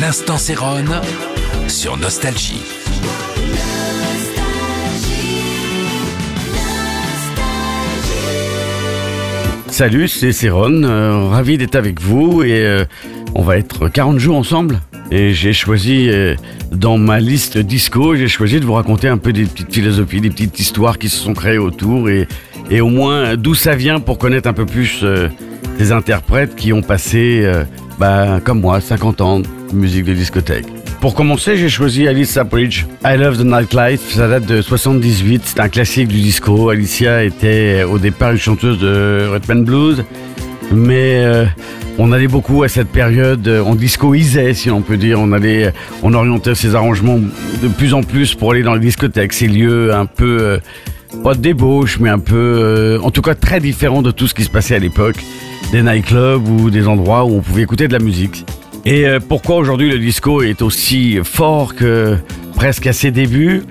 L'instant Sérone sur Nostalgie. Salut, c'est Céron, euh, ravi d'être avec vous et euh, on va être 40 jours ensemble. Et j'ai choisi, euh, dans ma liste disco, j'ai choisi de vous raconter un peu des petites philosophies, des petites histoires qui se sont créées autour et, et au moins d'où ça vient pour connaître un peu plus des interprètes qui ont passé, bah, comme moi, 50 ans musique de discothèque. Pour commencer, j'ai choisi Alice Sapridge. I Love the Nightlife, ça date de 78, c'est un classique du disco. Alicia était euh, au départ une chanteuse de rhythm and blues, mais euh, on allait beaucoup à cette période, euh, on discoisait si on peut dire. On allait, on orientait ses arrangements de plus en plus pour aller dans les discothèques, ces lieux un peu euh, pas de débauche, mais un peu, euh, en tout cas très différent de tout ce qui se passait à l'époque, des nightclubs ou des endroits où on pouvait écouter de la musique. Et euh, pourquoi aujourd'hui le disco est aussi fort que presque à ses débuts?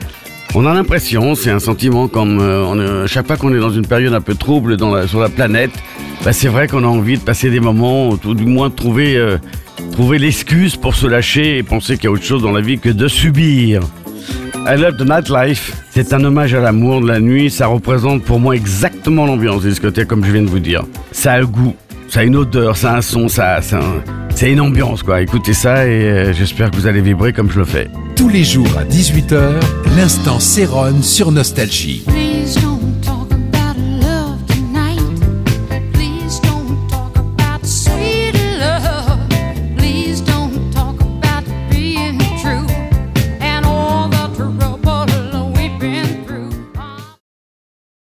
On a l'impression, c'est un sentiment comme euh, on, euh, chaque fois qu'on est dans une période un peu trouble sur la planète, bah, c'est vrai qu'on a envie de passer des moments, ou du moins de trouver, trouver l'excuse pour se lâcher et penser qu'il y a autre chose dans la vie que de subir. I Love the Nightlife, c'est un hommage à l'amour de la nuit, ça représente pour moi exactement l'ambiance des discothèques comme je viens de vous dire. Ça a le goût, ça a une odeur, ça a un son, ça, ça c'est une ambiance quoi. Écoutez ça et euh, j'espère que vous allez vibrer comme je le fais. Tous les jours à 18h, l'instant Sérone sur Nostalgie.